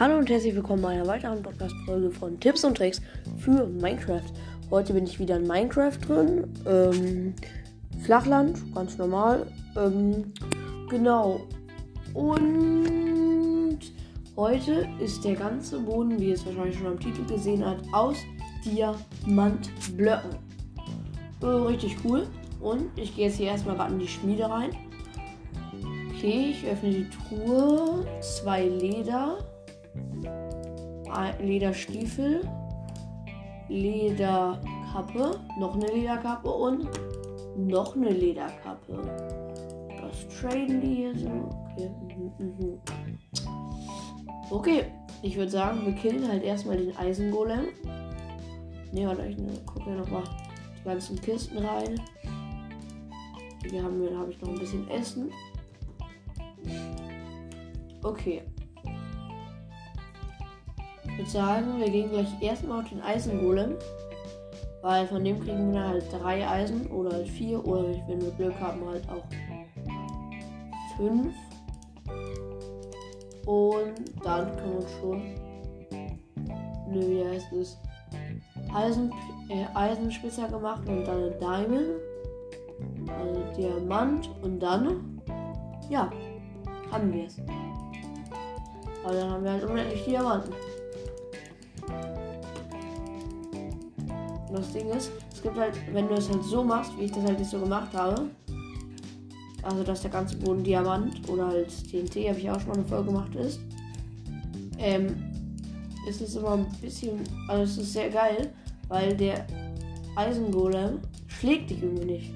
Hallo und herzlich willkommen bei einer weiteren Podcast-Folge von Tipps und Tricks für Minecraft. Heute bin ich wieder in Minecraft drin. Ähm, Flachland, ganz normal. Ähm, genau. Und heute ist der ganze Boden, wie ihr es wahrscheinlich schon am Titel gesehen habt, aus Diamantblöcken. Äh, richtig cool. Und ich gehe jetzt hier erstmal gerade in die Schmiede rein. Okay, ich öffne die Truhe. Zwei Leder. Lederstiefel. Lederkappe. Noch eine Lederkappe und noch eine Lederkappe. Das traden die hier so. Okay. Mhm, mhm. Okay, ich würde sagen, wir killen halt erstmal den Eisengolem. Ne, warte, ich ne, gucke ja nochmal die ganzen Kisten rein. Hier haben wir, habe ich noch ein bisschen Essen. Okay. Würde sagen, wir gehen gleich erstmal auf den Eisengolem. Weil von dem kriegen wir halt drei Eisen oder halt vier oder wenn wir Glück haben halt auch fünf. Und dann können wir schon. Nö, wie heißt es? Eisen, äh, Eisenspitzer gemacht und dann ein Diamond. Also Diamant und dann. Ja, haben wir es. Aber dann haben wir halt unendlich Diamanten. Das Ding ist, es gibt halt, wenn du es halt so machst, wie ich das halt nicht so gemacht habe, also dass der ganze Boden Diamant oder halt TNT, habe ich auch schon mal eine Folge gemacht, ist, ähm, ist es immer ein bisschen, also es ist sehr geil, weil der Eisengolem schlägt dich irgendwie nicht.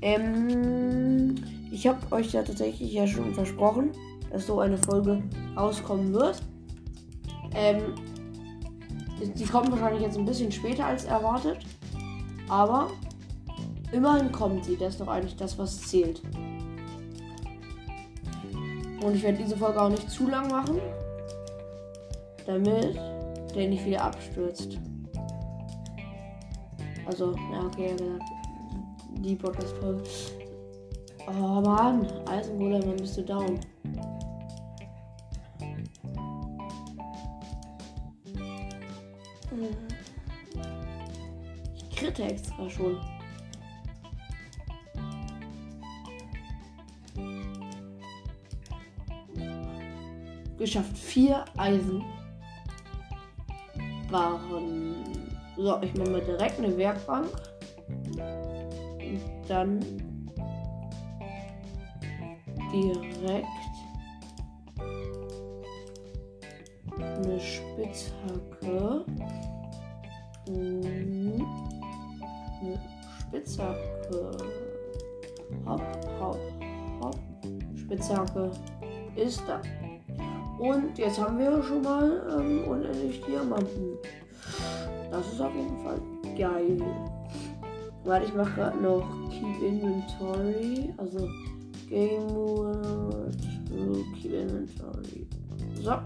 Ähm, ich habe euch ja tatsächlich ja schon versprochen, dass so eine Folge rauskommen wird. Ähm, die kommt wahrscheinlich jetzt ein bisschen später als erwartet. Aber immerhin kommt sie. Das ist doch eigentlich das, was zählt. Und ich werde diese Folge auch nicht zu lang machen. Damit der nicht wieder abstürzt. Also, ja, okay, gesagt. Die Podcast-Folge. Oh Mann, Eisengolem, dann bist du down. Ich kritte extra schon. Geschafft. Vier Eisen waren. So, ich mache mal direkt eine Werkbank. Und dann direkt eine Spitzhacke. Eine Spitzhacke. Hopp, hopp, hopp. Spitzhacke ist da. Und jetzt haben wir schon mal ähm, unendlich Diamanten. Das ist auf jeden Fall geil. Warte, ich mache gerade noch Keep Inventory. Also Game World. Keep Inventory. So.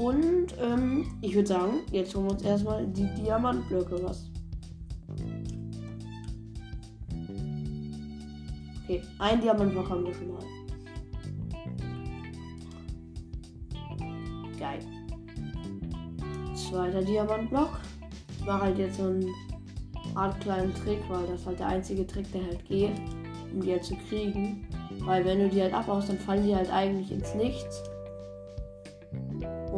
Und ähm, ich würde sagen, jetzt holen wir uns erstmal die Diamantblöcke was. Okay, ein Diamantblock haben wir schon mal. Geil. Zweiter Diamantblock. Ich mache halt jetzt so einen Art kleinen Trick, weil das halt der einzige Trick, der halt geht, um die halt zu kriegen. Weil wenn du die halt abbaust, dann fallen die halt eigentlich ins Nichts.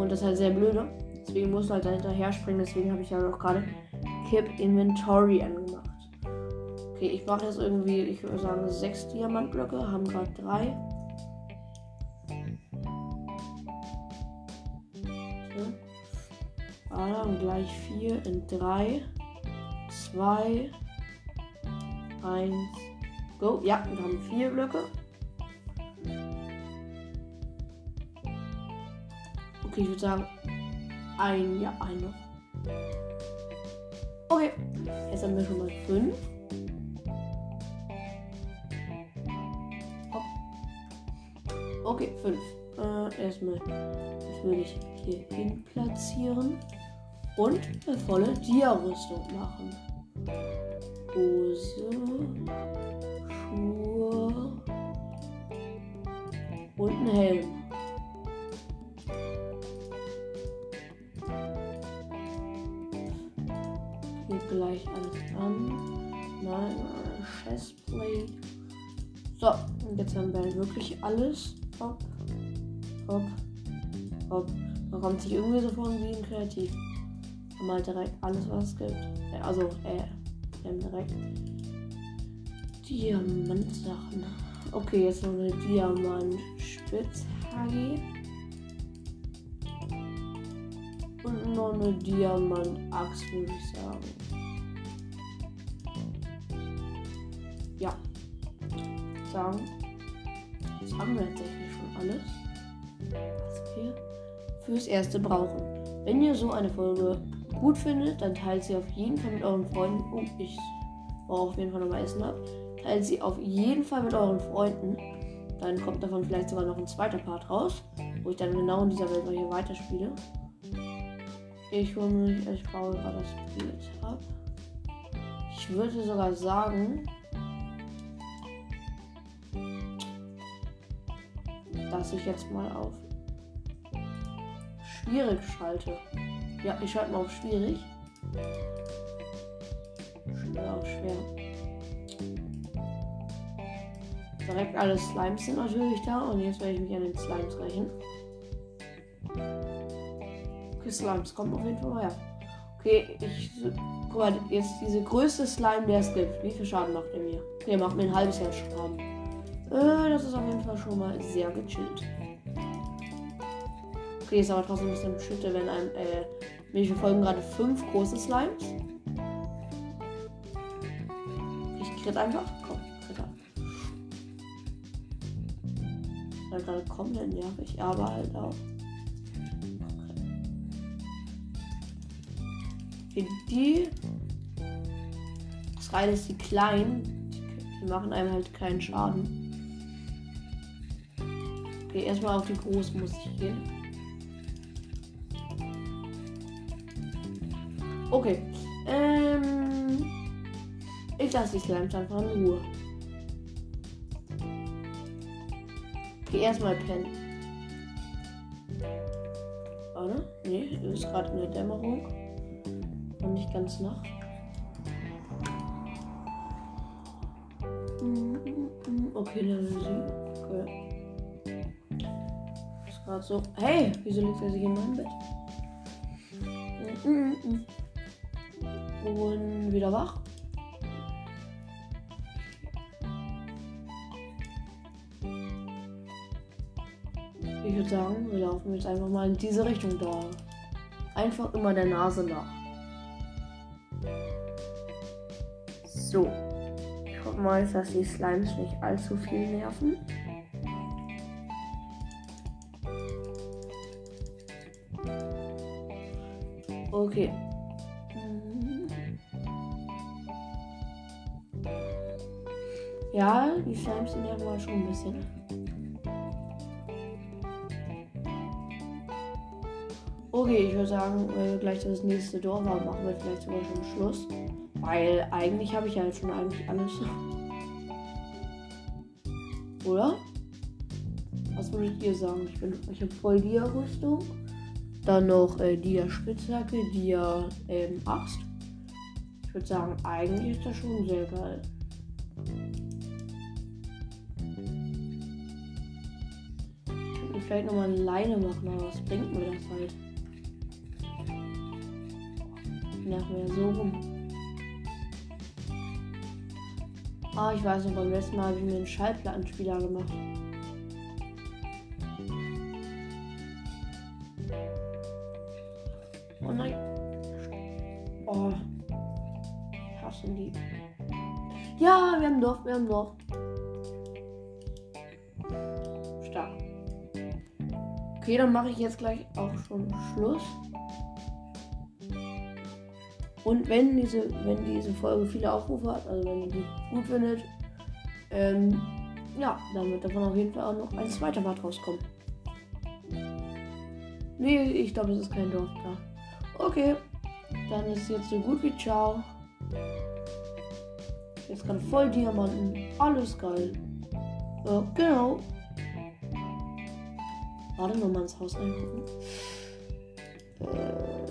Und das ist halt sehr blöde. Deswegen musst du halt dahinterher springen. Deswegen habe ich ja noch gerade Keep Inventory angemacht. Okay, ich mache jetzt irgendwie, ich würde sagen, sechs Diamantblöcke. Haben gerade drei. Ah, und gleich vier in drei, zwei, eins, go. Ja, wir haben vier Blöcke. Okay, ich würde sagen, ein, ja, ein noch. Okay, jetzt haben wir schon mal fünf. Okay, fünf. Äh, erstmal, das würde ich hier hin platzieren und eine volle Dia-Rüstung machen. Hose, Schuhe und ein Helm. Alles an. Nein, Chestplate. So, und jetzt haben wir wirklich alles. Hopp, hopp, hopp. Man kommt sich irgendwie so vor wie ein Kreativ. Halt direkt alles, was es gibt. Also, äh, wir haben direkt Diamantsachen. Okay, jetzt noch eine Diamant-Spitzhacke. Noch eine Diamant-Axt, würde ich sagen. Ja. Sagen. Das haben wir tatsächlich schon alles. Was wir fürs Erste brauchen. Wenn ihr so eine Folge gut findet, dann teilt sie auf jeden Fall mit euren Freunden. Oh, ich brauche auf jeden Fall nochmal Essen ab. Teilt sie auf jeden Fall mit euren Freunden. Dann kommt davon vielleicht sogar noch ein zweiter Part raus, wo ich dann genau in dieser Welt noch hier weiterspiele. Ich hole mir, ich brauche gerade das Bild ab. Ich würde sogar sagen, dass ich jetzt mal auf schwierig schalte. Ja, ich schalte mal auf schwierig. Schwer auf schwer. Direkt alle Slimes sind natürlich da und jetzt werde ich mich an den Slimes rächen. Slimes kommen auf jeden Fall mal her. Okay, ich. Guck mal, jetzt diese größte Slime, der es gibt. Wie viel Schaden macht er mir? Okay, macht mir ein halbes Herz Schaden. Äh, das ist auf jeden Fall schon mal sehr gechillt. Okay, ist aber trotzdem ein bisschen schütte, wenn ein. Äh, mir verfolgen gerade fünf große Slimes. Ich krieg einfach. Komm, krieg ab. War gerade komplett nervig, aber halt auch. Okay, die. Das Reine ist die kleinen. Die machen einem halt keinen Schaden. Okay, erstmal auf die großen muss ich gehen. Okay. Ähm. Ich lasse die Slimes einfach in Ruhe. Okay, erstmal pennen. Warte. Nee, ist gerade in der Dämmerung. Und nicht ganz Nacht. Okay, Level 7. Okay. Ist gerade so. Hey, wieso liegt er sich in meinem Bett? Und wieder wach. Ich würde sagen, wir laufen jetzt einfach mal in diese Richtung da. Einfach immer der Nase nach. So. Ich hoffe mal, dass die Slimes nicht allzu viel nerven. Okay. Ja, die Slimes ja wohl schon ein bisschen. Okay, ich würde sagen, äh, gleich das nächste Dorf haben, machen wir vielleicht sogar schon Schluss. Weil eigentlich habe ich ja schon eigentlich alles. Oder? Was würdet ihr sagen? Ich, ich habe voll Dia-Rüstung. Dann noch äh, Dia-Spitzhacke, Dia ähm, Axt. Ich würde sagen, eigentlich ist das schon sehr geil. Ich könnte vielleicht nochmal eine Leine machen, aber was bringt mir das halt? Nachher so rum. Ah, ich weiß noch, beim letzten Mal habe ich mir einen Schallplattenspieler gemacht. Oh nein. Oh. Ich hasse die. Ja, wir haben Dorf, wir haben Dorf. Stark. Okay, dann mache ich jetzt gleich auch schon Schluss. Und wenn diese, wenn diese Folge viele Aufrufe hat, also wenn ihr die gut findet, ähm, ja, dann wird davon auf jeden Fall auch noch ein zweiter Part rauskommen. Nee, ich glaube, es ist kein Dorf da. Okay, dann ist jetzt so gut wie ciao. Jetzt gerade voll Diamanten. Alles geil. Ja, genau. Warte noch mal ins Haus reingucken. Äh,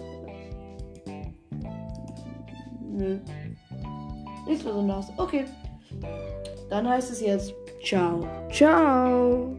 Nö. Nichts Besonderes. Okay. Dann heißt es jetzt Ciao. Ciao.